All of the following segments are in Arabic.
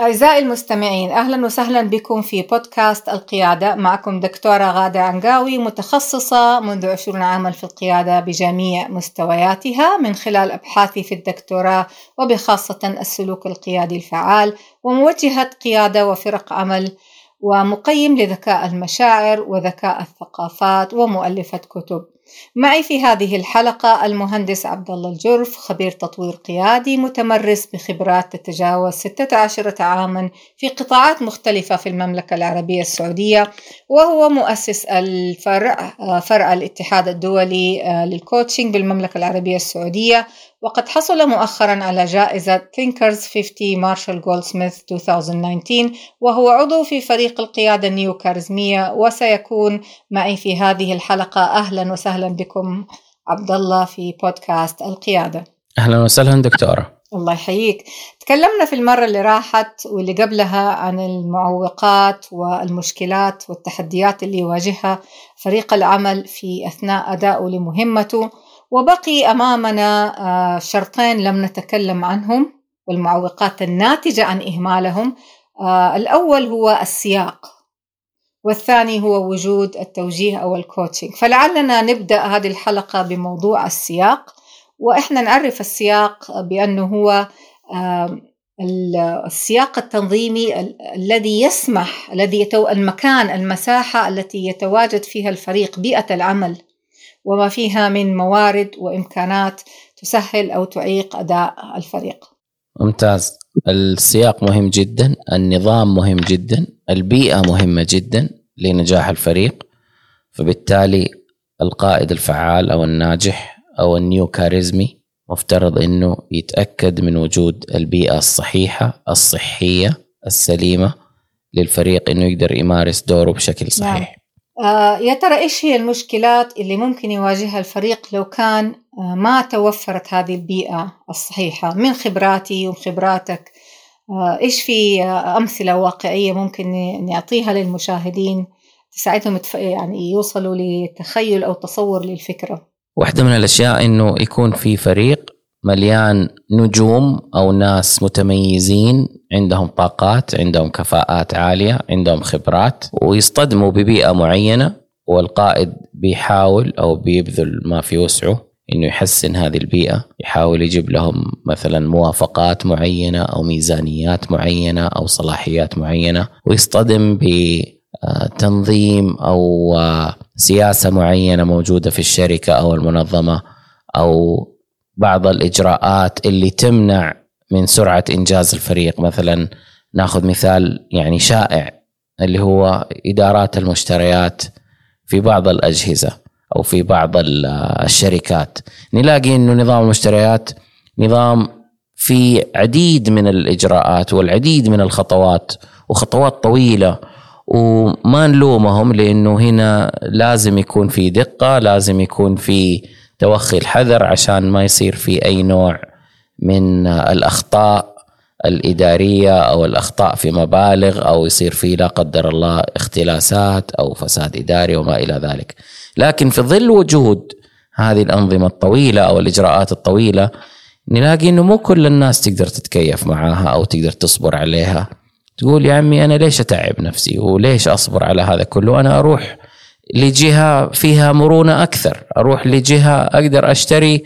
أعزائي المستمعين أهلا وسهلا بكم في بودكاست القيادة. معكم دكتورة غادة عنقاوي متخصصة منذ عشرون عاما في القيادة بجميع مستوياتها من خلال أبحاثي في الدكتوراه وبخاصة السلوك القيادي الفعال وموجهة قيادة وفرق عمل ومقيم لذكاء المشاعر وذكاء الثقافات ومؤلفة كتب. معي في هذه الحلقة المهندس عبد الله الجرف خبير تطوير قيادي متمرس بخبرات تتجاوز 16 عاما في قطاعات مختلفة في المملكة العربية السعودية وهو مؤسس الفرع فرع الاتحاد الدولي آه، للكوتشنج بالمملكة العربية السعودية. وقد حصل مؤخرا على جائزة Thinkers 50 مارشال جولدسميث 2019 وهو عضو في فريق القيادة النيو كارزمية وسيكون معي في هذه الحلقة. أهلا وسهلا بكم عبد الله في بودكاست القيادة. أهلا وسهلا دكتورة. الله يحييك. تكلمنا في المرة اللي راحت واللي قبلها عن المعوقات والمشكلات والتحديات اللي يواجهها فريق العمل في أثناء أدائه لمهمته. وبقي أمامنا آه، شرطين لم نتكلم عنهم والمعوقات الناتجة عن إهمالهم. آه، الأول هو السياق والثاني هو وجود التوجيه أو الكوتشنج فلعلنا نبدأ هذه الحلقة بموضوع السياق وإحنا نعرف السياق بأنه هو السياق التنظيمي الذي يسمح الذي المكان المساحة التي يتواجد فيها الفريق بيئة العمل. وما فيها من موارد وإمكانات تسهل أو تعيق أداء الفريق. ممتاز، السياق مهم جدا، النظام مهم جدا، البيئة مهمة جدا لنجاح الفريق فبالتالي القائد الفعال أو الناجح أو النيو كاريزمي مفترض إنه يتأكد من وجود البيئة الصحيحة الصحية السليمة للفريق إنه يقدر يمارس دوره بشكل صحيح. نعم. آه يا ترى إيش هي المشكلات اللي ممكن يواجهها الفريق لو كان آه ما توفرت هذه البيئة الصحيحة؟ من خبراتي وخبراتك آه إيش في آه أمثلة واقعية ممكن نعطيها للمشاهدين تساعدهم يعني يوصلوا لتخيل أو تصور للفكرة؟ واحدة من الأشياء إنه يكون في فريق مليان نجوم أو ناس متميزين عندهم طاقات عندهم كفاءات عالية عندهم خبرات ويصطدموا ببيئة معينة والقائد بيحاول أو بيبذل ما في وسعه إنه يحسن هذه البيئة يحاول يجيب لهم مثلا موافقات معينة أو ميزانيات معينة أو صلاحيات معينة ويصطدم بتنظيم أو سياسة معينة موجودة في الشركة أو المنظمة أو بعض الإجراءات اللي تمنع من سرعة إنجاز الفريق. مثلا نأخذ مثال يعني شائع اللي هو إدارات المشتريات في بعض الأجهزة أو في بعض الشركات. نلاقي إنه نظام المشتريات نظام في عديد من الإجراءات والعديد من الخطوات وخطوات طويلة وما نلومهم لأنه هنا لازم يكون في دقة لازم يكون في توخي الحذر عشان ما يصير في أي نوع من الأخطاء الإدارية أو الأخطاء في مبالغ أو يصير في لا قدر الله اختلاسات أو فساد إداري وما إلى ذلك. لكن في ظل وجود هذه الأنظمة الطويلة أو الإجراءات الطويلة نلاقي إنه مو كل الناس تقدر تتكيف معاها أو تقدر تصبر عليها. تقول يا عمي أنا ليش أتعب نفسي وليش أصبر على هذا كله؟ أنا أروح لجهة فيها مرونة أكثر. أروح لجهة أقدر أشتري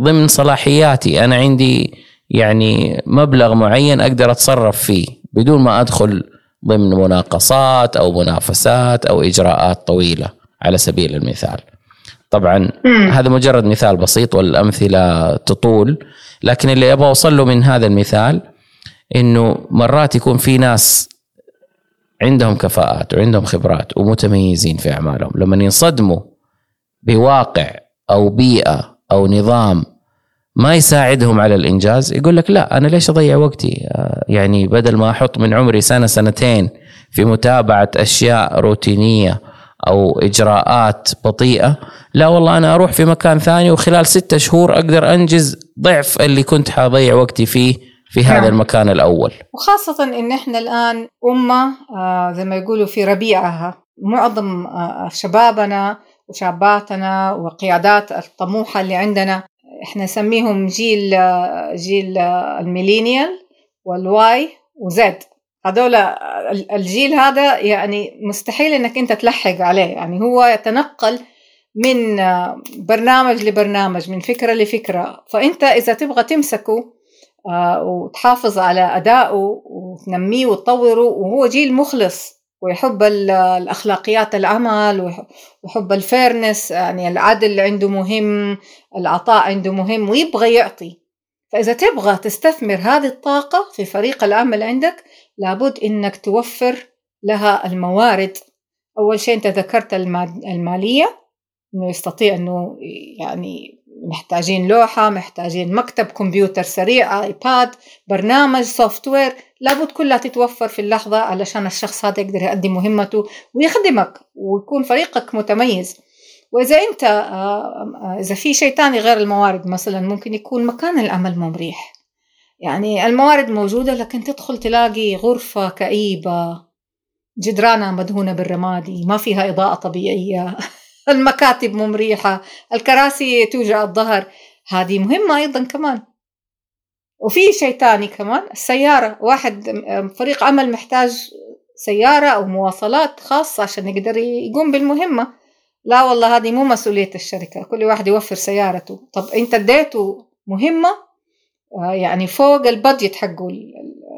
ضمن صلاحياتي. أنا عندي يعني مبلغ معين أقدر أتصرف فيه بدون ما أدخل ضمن مناقصات أو منافسات أو إجراءات طويلة على سبيل المثال. طبعا هذا مجرد مثال بسيط والأمثلة تطول لكن اللي أبغى أوصل له من هذا المثال إنه مرات يكون في ناس عندهم كفاءات وعندهم خبرات ومتميزين في أعمالهم. لما ينصدموا بواقع أو بيئة أو نظام ما يساعدهم على الإنجاز يقول لك لا أنا ليش أضيع وقتي؟ آه، يعني بدل ما أحط من عمري سنة سنتين في متابعة أشياء روتينية أو إجراءات بطيئة لا والله أنا أروح في مكان ثاني وخلال ستة شهور أقدر أنجز ضعف اللي كنت حضيع وقتي فيه في هذا نعم. المكان الأول. وخاصة إن إحنا الآن أمة آه زي ما يقولوا في ربيعها. معظم آه شبابنا وشاباتنا وقيادات الطموحة اللي عندنا إحنا نسميهم جيل آه جيل آه ال millennial وال Y و Z. هذول الجيل هذا يعني مستحيل إنك أنت تلحق عليه. يعني هو يتنقل من برنامج لبرنامج من فكرة لفكرة. فأنت إذا تبغى تمسكه آه، وتحافظ على أدائه وتنميه وتطوره وهو جيل مخلص ويحب الأخلاقيات العمل ويحب ال fairness يعني العدل عنده مهم العطاء عنده مهم ويبغى يعطي. فإذا تبغى تستثمر هذه الطاقة في فريق العمل عندك لابد إنك توفر لها الموارد. أول شيء أنت ذكرت المالية إنه يستطيع إنه يعني محتاجين لوحة محتاجين مكتب كمبيوتر سريع iPad برنامج software لابد كلها تتوفر في اللحظة علشان الشخص هذا يقدر يؤدي مهمته ويخدمك ويكون فريقك متميز. وإذا أنت آه، آه، إذا في شيء ثاني غير الموارد مثلا ممكن يكون مكان العمل مريح. يعني الموارد موجودة لكن تدخل تلاقي غرفة كئيبة جدرانها مدهونة بالرمادي ما فيها إضاءة طبيعية. المكاتب مو مريحة الكراسي توجع الظهر. هذه مهمة أيضا كمان. وفي شيء تاني كمان السيارة. واحد فريق عمل محتاج سيارة أو مواصلات خاصة عشان يقدر يقوم بالمهمة. لا والله هذه مو مسؤولية الشركة. كل واحد يوفر سيارته. طب أنت اديته مهمة؟ آه، يعني فوق البادجت حقه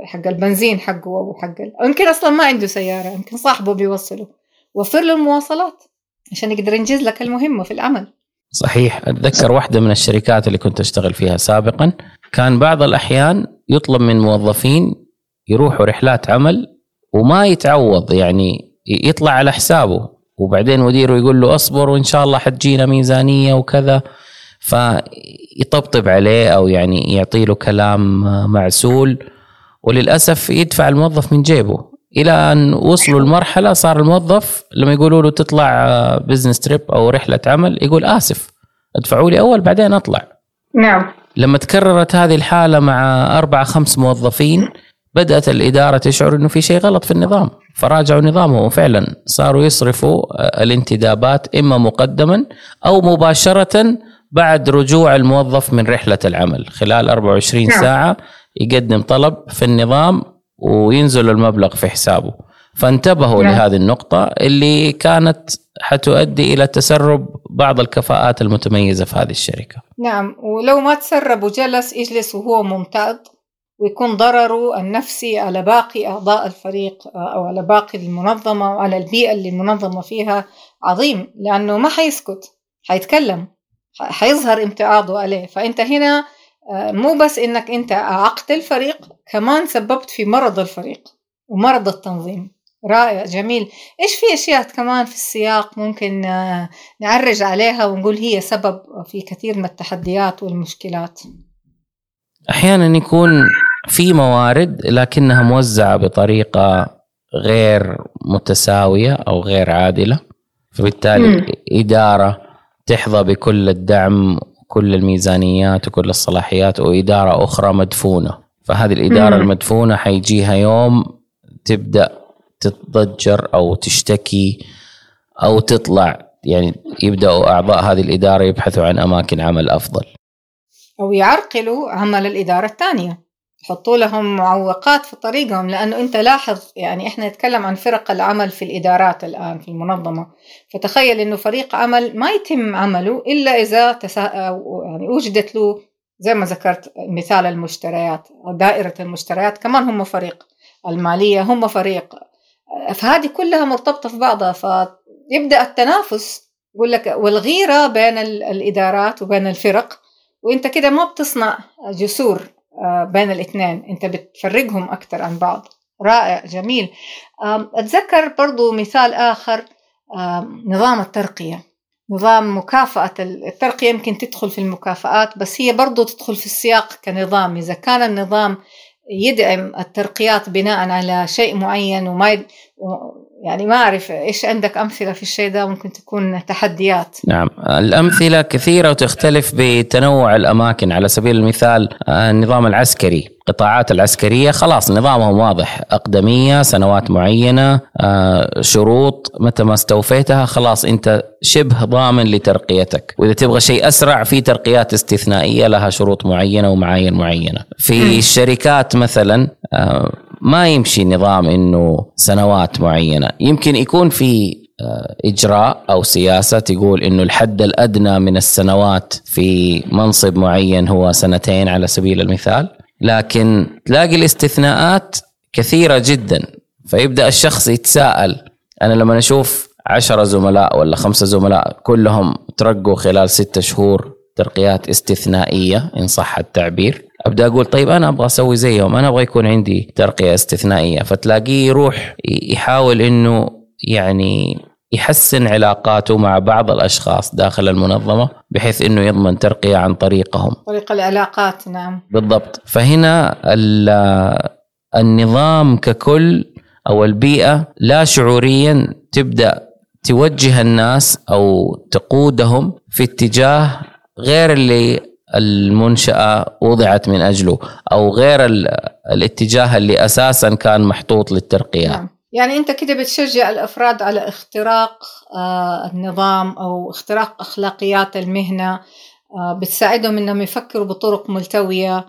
حق البنزين حقه أو حق يمكن أصلا ما عنده سيارة يمكن صاحبه بيوصله. وفر له المواصلات. عشان يقدر ينجز لك المهمه في العمل. صحيح. أتذكر واحدة من الشركات اللي كنت أشتغل فيها سابقا. كان بعض الأحيان يطلب من موظفين يروحوا رحلات عمل وما يتعوض يعني يطلع على حسابه. وبعدين مديره يقول له أصبر وإن شاء الله حتجينا ميزانية وكذا. فيطبطب عليه أو يعني يعطي له كلام معسول. وللأسف يدفع الموظف من جيبه. إلى أن وصلوا لمرحله صار الموظف لما يقولوا له تطلع بزنس تريب أو رحلة عمل يقول آسف ادفعوا لي أول بعدين أطلع. نعم. لما تكررت هذه الحالة مع أربع خمس موظفين بدأت الإدارة تشعر إنه في شيء غلط في النظام. فراجعوا نظامهم وفعلا صاروا يصرفوا الانتدابات إما مقدما أو مباشرة بعد رجوع الموظف من رحلة العمل. خلال 24 نعم. ساعة يقدم طلب في النظام وينزل المبلغ في حسابه. فانتبهوا نعم. لهذه النقطة اللي كانت حتؤدي إلى تسرب بعض الكفاءات المتميزة في هذه الشركة. نعم ولو ما تسرب وجلس يجلس وهو ممتاز ويكون ضرره النفسي على باقي أعضاء الفريق أو على باقي المنظمة وعلى البيئة اللي المنظمة فيها عظيم لأنه ما حيسكت حيتكلم حيظهر امتعاضه عليه. فأنت هنا آه، مو بس إنك أنت أعقت الفريق كمان سببت في مرض الفريق ومرض التنظيم. رائع جميل. إيش في أشياء كمان في السياق ممكن آه، نعرج عليها ونقول هي سبب في كثير من التحديات والمشكلات؟ أحيانا يكون في موارد لكنها موزعة بطريقة غير متساوية أو غير عادلة. فبالتالي م. إدارة تحظى بكل الدعم كل الميزانيات وكل الصلاحيات وإدارة أخرى مدفونة. فهذه الإدارة مم. المدفونة حيجيها يوم تبدأ تتضجر أو تشتكي أو تطلع. يعني يبدأوا أعضاء هذه الإدارة يبحثوا عن أماكن عمل أفضل. أو يعرقلوا عمل الإدارة الثانية. يحطوا لهم معوقات في طريقهم لأنه أنت لاحظ يعني إحنا نتكلم عن فرق العمل في الإدارات الآن في المنظمة. فتخيل أنه فريق عمل ما يتم عمله إلا إذا تسا... يعني وجدت له زي ما ذكرت مثال المشتريات دائرة المشتريات كمان هم فريق المالية هم فريق. فهذه كلها مرتبطة في بعضها فيبدأ التنافس يقول لك والغيرة بين الإدارات وبين الفرق وإنت كده ما بتصنع جسور آه، بين الاثنين إنت بتفرقهم أكثر عن بعض. رائع جميل. أتذكر برضو مثال آخر نظام الترقية. نظام مكافأة الترقية يمكن تدخل في المكافآت بس هي برضو تدخل في السياق كنظام. إذا كان النظام يدعم الترقيات بناء على شيء معين وما يعني ما أعرف إيش عندك أمثلة في الشيء ده ممكن تكون تحديات. نعم الأمثلة كثيرة وتختلف بتنوع الأماكن. على سبيل المثال النظام العسكري القطاعات العسكرية خلاص نظامهم واضح. أقدمية سنوات معينة آه، شروط متى ما استوفيتها خلاص أنت شبه ضامن لترقيتك. وإذا تبغى شيء أسرع في ترقيات استثنائية لها شروط معينة ومعايير معينة. في الشركات مثلا آه، ما يمشي نظام إنه سنوات معينة. يمكن يكون في آه، إجراء أو سياسة تقول إنه الحد الأدنى من السنوات في منصب معين هو سنتين على سبيل المثال. لكن تلاقي الاستثناءات كثيرة جدا. فيبدأ الشخص يتساءل. أنا لما أشوف عشرة زملاء ولا خمسة زملاء كلهم ترقوا خلال ستة شهور ترقيات استثنائية إن صح التعبير أبدأ أقول طيب أنا أبغى أسوي زيهم أنا أبغى يكون عندي ترقية استثنائية فتلاقيه يروح يحاول إنه يعني يحسن علاقاته مع بعض الأشخاص داخل المنظمة بحيث إنه يضمن ترقية عن طريقهم. طريق العلاقات نعم. بالضبط، فهنا النظام ككل أو البيئة لا شعوريا تبدأ توجه الناس أو تقودهم في اتجاه غير اللي المنشأة وضعت من أجله أو غير الاتجاه اللي أساسا كان محطوط للترقية. نعم. يعني أنت كده بتشجع الأفراد على اختراق آه، النظام أو اختراق أخلاقيات المهنة آه، بتساعدهم أنهم يفكروا بطرق ملتوية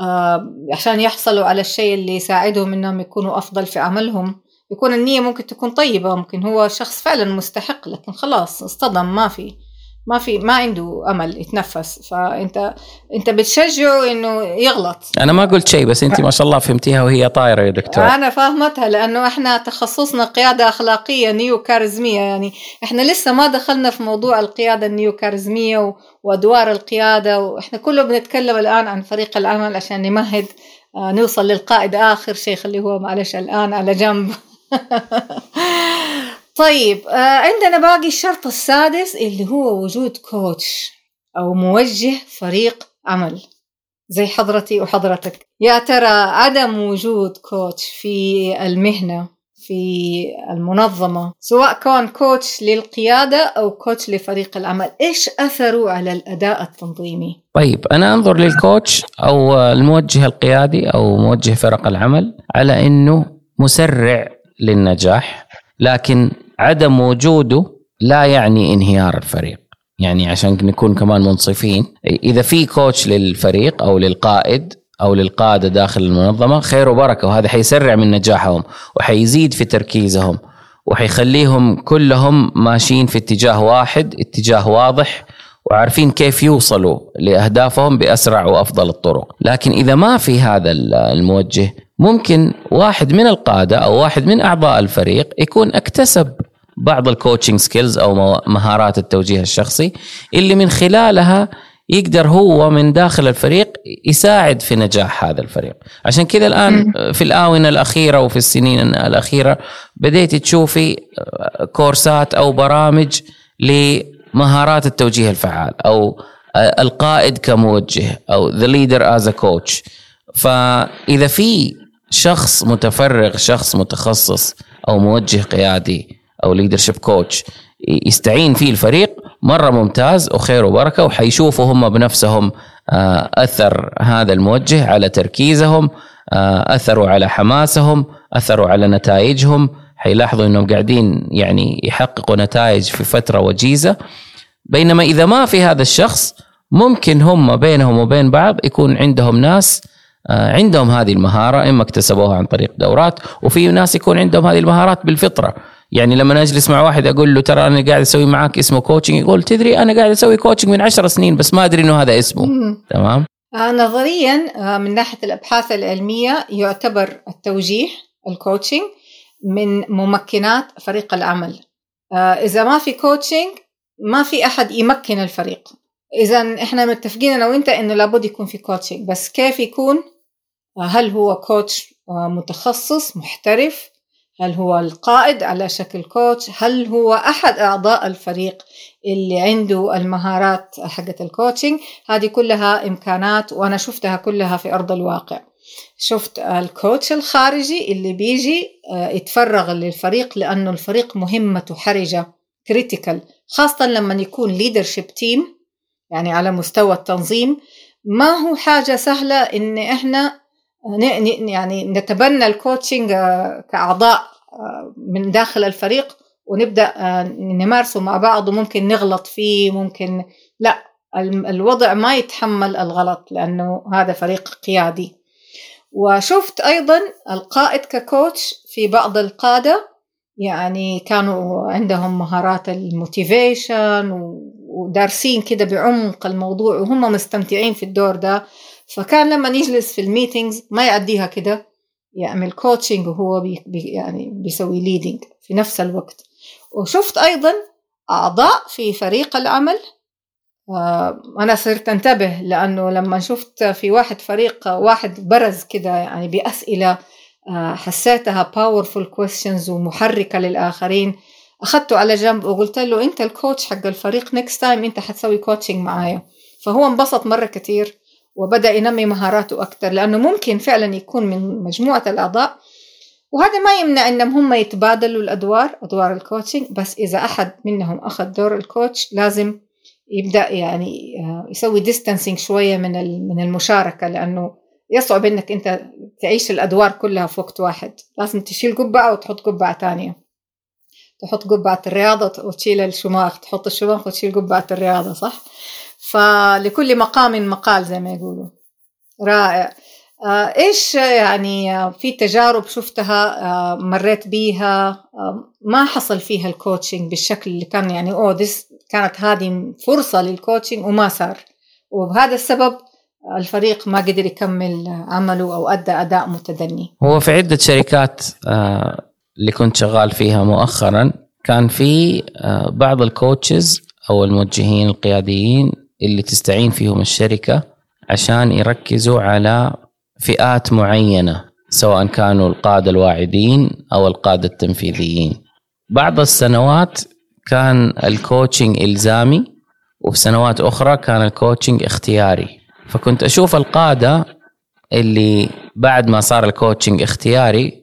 آه، عشان يحصلوا على الشيء اللي يساعدهم أنهم يكونوا أفضل في عملهم. يكون النية ممكن تكون طيبة ممكن هو شخص فعلا مستحق لكن خلاص اصطدم ما في. ما في ما عنده أمل يتنفس. فانت أنت بتشجعه إنه يغلط. أنا ما قلت شيء بس أنت ما شاء الله فهمتيها وهي طايرة يا دكتور. أنا فاهمتها لأنه إحنا تخصصنا قيادة أخلاقية نيو كاريزميه يعني إحنا لسه ما دخلنا في موضوع القيادة النيو كاريزميه وأدوار القيادة وإحنا كله بنتكلم الآن عن فريق العمل عشان نمهد آه، نوصل للقائد آخر شيء اللي هو معلش الآن على جنب. طيب آه عندنا باقي الشرط السادس اللي هو وجود كوتش أو موجه فريق عمل زي حضرتي وحضرتك يا ترى عدم وجود كوتش في المهنة في المنظمة سواء كان كوتش للقيادة أو كوتش لفريق العمل إيش أثره على الأداء التنظيمي؟ طيب أنا أنظر للكوتش أو الموجه القيادي أو موجه فرق العمل على أنه مسرع للنجاح لكن عدم وجوده لا يعني انهيار الفريق. يعني عشان نكون كمان منصفين إذا في كوتش للفريق أو للقائد أو للقادة داخل المنظمة خير وبركة وهذا حيسرع من نجاحهم وحيزيد في تركيزهم وحيخليهم كلهم ماشيين في اتجاه واحد اتجاه واضح وعارفين كيف يوصلوا لأهدافهم بأسرع وأفضل الطرق، لكن إذا ما في هذا الموجه ممكن واحد من القادة أو واحد من أعضاء الفريق يكون اكتسب بعض ال coaching skills أو مهارات التوجيه الشخصي اللي من خلالها يقدر هو من داخل الفريق يساعد في نجاح هذا الفريق. عشان كذا الآن في الآونة الأخيرة وفي السنين الأخيرة بديت تشوفي كورسات أو برامج لمهارات التوجيه الفعال أو القائد كموجه أو the leader as coach فإذا في شخص متفرغ شخص متخصص أو موجه قيادي أو ليدرشيب كوتش يستعين فيه الفريق مرة ممتاز وخير وبركة وحيشوفوا هم بنفسهم آه، أثر هذا الموجه على تركيزهم آه، أثروا على حماسهم أثروا على نتائجهم. حيلاحظوا إنهم قاعدين يعني يحققوا نتائج في فترة وجيزة. بينما إذا ما في هذا الشخص ممكن هم بينهم وبين بعض يكون عندهم ناس عندهم هذه المهارة إما اكتسبوها عن طريق دورات وفي ناس يكون عندهم هذه المهارات بالفطرة. يعني لما أجلس مع واحد أقول له ترى أنا قاعد أسوي معاك اسمه coaching يقول تدري أنا قاعد أسوي coaching من عشر سنين بس ما أدري إنه هذا اسمه. تمام؟ آه، نظريا آه، من ناحية الأبحاث العلمية يعتبر التوجيه ال coaching من ممكنات فريق العمل. إذا ما في coaching ما في أحد يمكن الفريق. اذا إحنا متفقين أنا وأنت إنه لابد يكون في coaching بس كيف يكون؟ هل هو coach متخصص محترف؟ هل هو القائد على شكل coach؟ هل هو أحد أعضاء الفريق اللي عنده المهارات حقت ال coaching هذه كلها إمكانات وأنا شفتها كلها في أرض الواقع. شفت ال coach الخارجي اللي بيجي آه، يتفرغ للفريق لأنه الفريق مهمته حرجة critical خاصة لما يكون leadership team يعني على مستوى التنظيم. ما هو حاجة سهلة إن إحنا يعني نتبنى ال coaching آه، كأعضاء آه، من داخل الفريق ونبدأ نمارسه مع بعض وممكن نغلط فيه ممكن لا الوضع ما يتحمل الغلط لأنه هذا فريق قيادي. وشفت أيضا القائد ك coach في بعض القادة يعني كانوا عندهم مهارات ال motivation ودارسين كده بعمق الموضوع وهم مستمتعين في الدور ده. فكان لما يجلس في ال meetings ما يعديها كده يعمل coaching وهو بي يعني بيسوي leading في نفس الوقت. وشفت أيضا أعضاء في فريق العمل. آه، أنا صرت أنتبه لأنه لما شفت في واحد فريق واحد برز كده يعني بأسئلة آه، حسيتها powerful questions ومحركة للآخرين. أخذته على جنب وقلت له أنت ال coach حق الفريق next time أنت حتسوي coaching معايا. فهو انبسط مرة كتير. وبدأ ينمي مهاراته أكتر لأنه ممكن فعلا يكون من مجموعة الأعضاء. وهذا ما يمنع إنهم هم يتبادلوا الأدوار أدوار ال coaching بس إذا أحد منهم أخذ دور ال coach لازم يبدأ يعني آه، يسوي distancing شوية من من المشاركة لأنه يصعب إنك أنت تعيش الأدوار كلها في وقت واحد. لازم تشيل قبعة وتحط قبعة ثانية. تحط قبعة الرياضة وتشيل الشماغ تحط الشماغ وتشيل قبعة الرياضة صح؟ فلكل مقام مقال زي ما يقولوا. رائع. آه، إيش يعني آه، في تجارب شفتها آه، مريت بيها؟ ما حصل فيها الكوتشنج بالشكل اللي كان يعني أوه كانت هذه فرصة لل coaching وما صار. وبهذا السبب الفريق ما قدر يكمل عمله أو أدى أداء متدني. هو في عدة شركات اللي كنت شغال فيها مؤخرا كان في بعض ال coaches أو الموجهين القياديين اللي تستعين فيهم الشركة عشان يركزوا على فئات معينة سواء كانوا القادة الواعدين أو القادة التنفيذيين. بعض السنوات كان ال coaching إلزامي وفي سنوات أخرى كان ال coaching اختياري. فكنت أشوف القادة اللي بعد ما صار ال coaching اختياري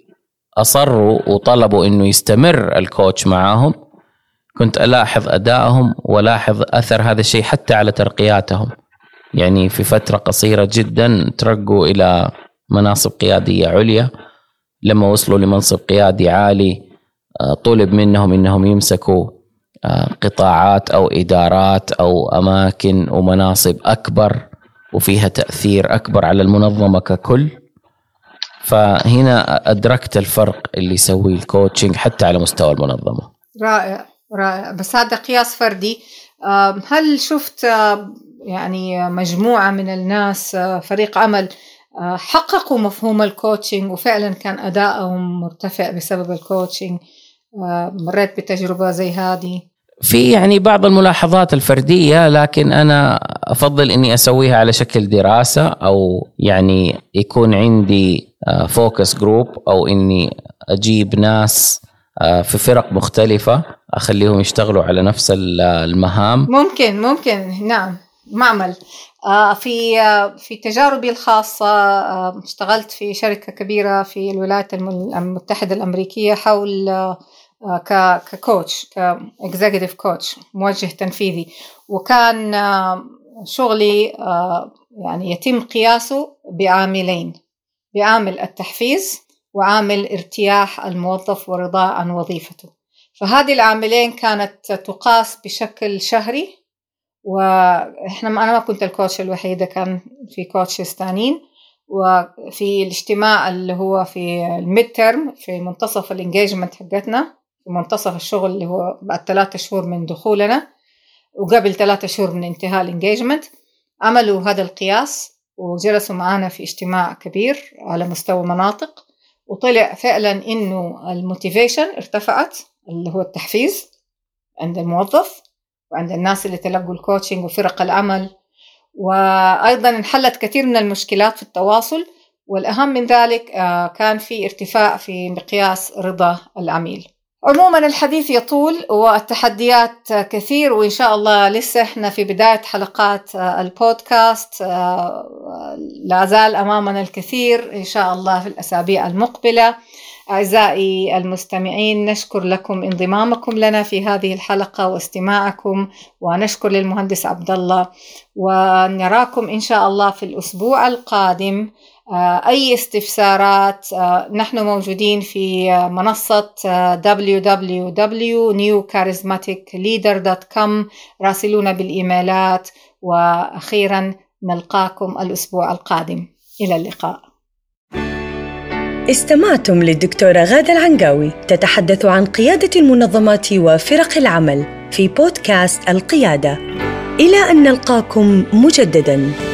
أصروا وطلبوا إنه يستمر ال coach معاهم كنت ألاحظ أدائهم وألاحظ أثر هذا الشيء حتى على ترقياتهم. يعني في فترة قصيرة جدا ترقوا إلى مناصب قيادية عليا. لما وصلوا لمنصب قيادي عالي آه، طلب منهم إنهم يمسكوا آه، قطاعات أو إدارات أو أماكن ومناصب أكبر وفيها تأثير أكبر على المنظمة ككل. فهنا أدركت الفرق اللي يسويه الكوتشنج حتى على مستوى المنظمة. رائع. بس هذا قياس فردي. هل شفت يعني مجموعة من الناس فريق عمل حققوا مفهوم ال coaching وفعلا كان أدائهم مرتفع بسبب ال coaching مريت بتجربة زي هذه؟ في يعني بعض الملاحظات الفردية لكن أنا أفضل إني أسويها على شكل دراسة أو يعني يكون عندي focus group أو إني أجيب ناس في فرق مختلفة. أخليهم يشتغلوا على نفس المهام. ممكن ممكن. نعم معمل. آه، في آه، في تجاربي الخاصة آه، اشتغلت في شركة كبيرة في الولايات المتحدة الأمريكية حول ككوتش كإكزيكتيف كوتش موجه تنفيذي. وكان شغلي يعني يتم قياسه بعاملين. بعامل التحفيز وعامل ارتياح الموظف ورضاه عن وظيفته. فهذه العاملين كانت تقاس بشكل شهري وإحنا أنا ما كنت ال coach الوحيدة كان في coaches ثانيين وفي الاجتماع اللي هو في ال mid term في منتصف ال engagement حقتنا في منتصف الشغل اللي هو بعد ثلاثة شهور من دخولنا وقبل ثلاثة شهور من انتهاء ال engagement عملوا هذا القياس وجلسوا معنا في اجتماع كبير على مستوى مناطق وطلع فعلا إنه ال motivation ارتفعت اللي هو التحفيز عند الموظف وعند الناس اللي تلقوا ال coaching وفرق العمل. وأيضا انحلت كثير من المشكلات في التواصل والأهم من ذلك آه، كان في ارتفاع في مقياس رضا العميل. عموما الحديث يطول والتحديات كثير وإن شاء الله لسه إحنا في بداية حلقات البودكاست. لا زال أمامنا الكثير إن شاء الله في الأسابيع المقبلة. أعزائي المستمعين نشكر لكم انضمامكم لنا في هذه الحلقة واستماعكم ونشكر للمهندس عبد الله ونراكم إن شاء الله في الأسبوع القادم. أي استفسارات نحن موجودين في منصة www.newcharismaticleader.com راسلونا بالإيميلات وأخيرا نلقاكم الأسبوع القادم. إلى اللقاء. استمعتم للدكتورة غادة العنقاوي تتحدث عن قيادة المنظمات وفرق العمل في بودكاست القيادة. إلى أن نلقاكم مجدداً.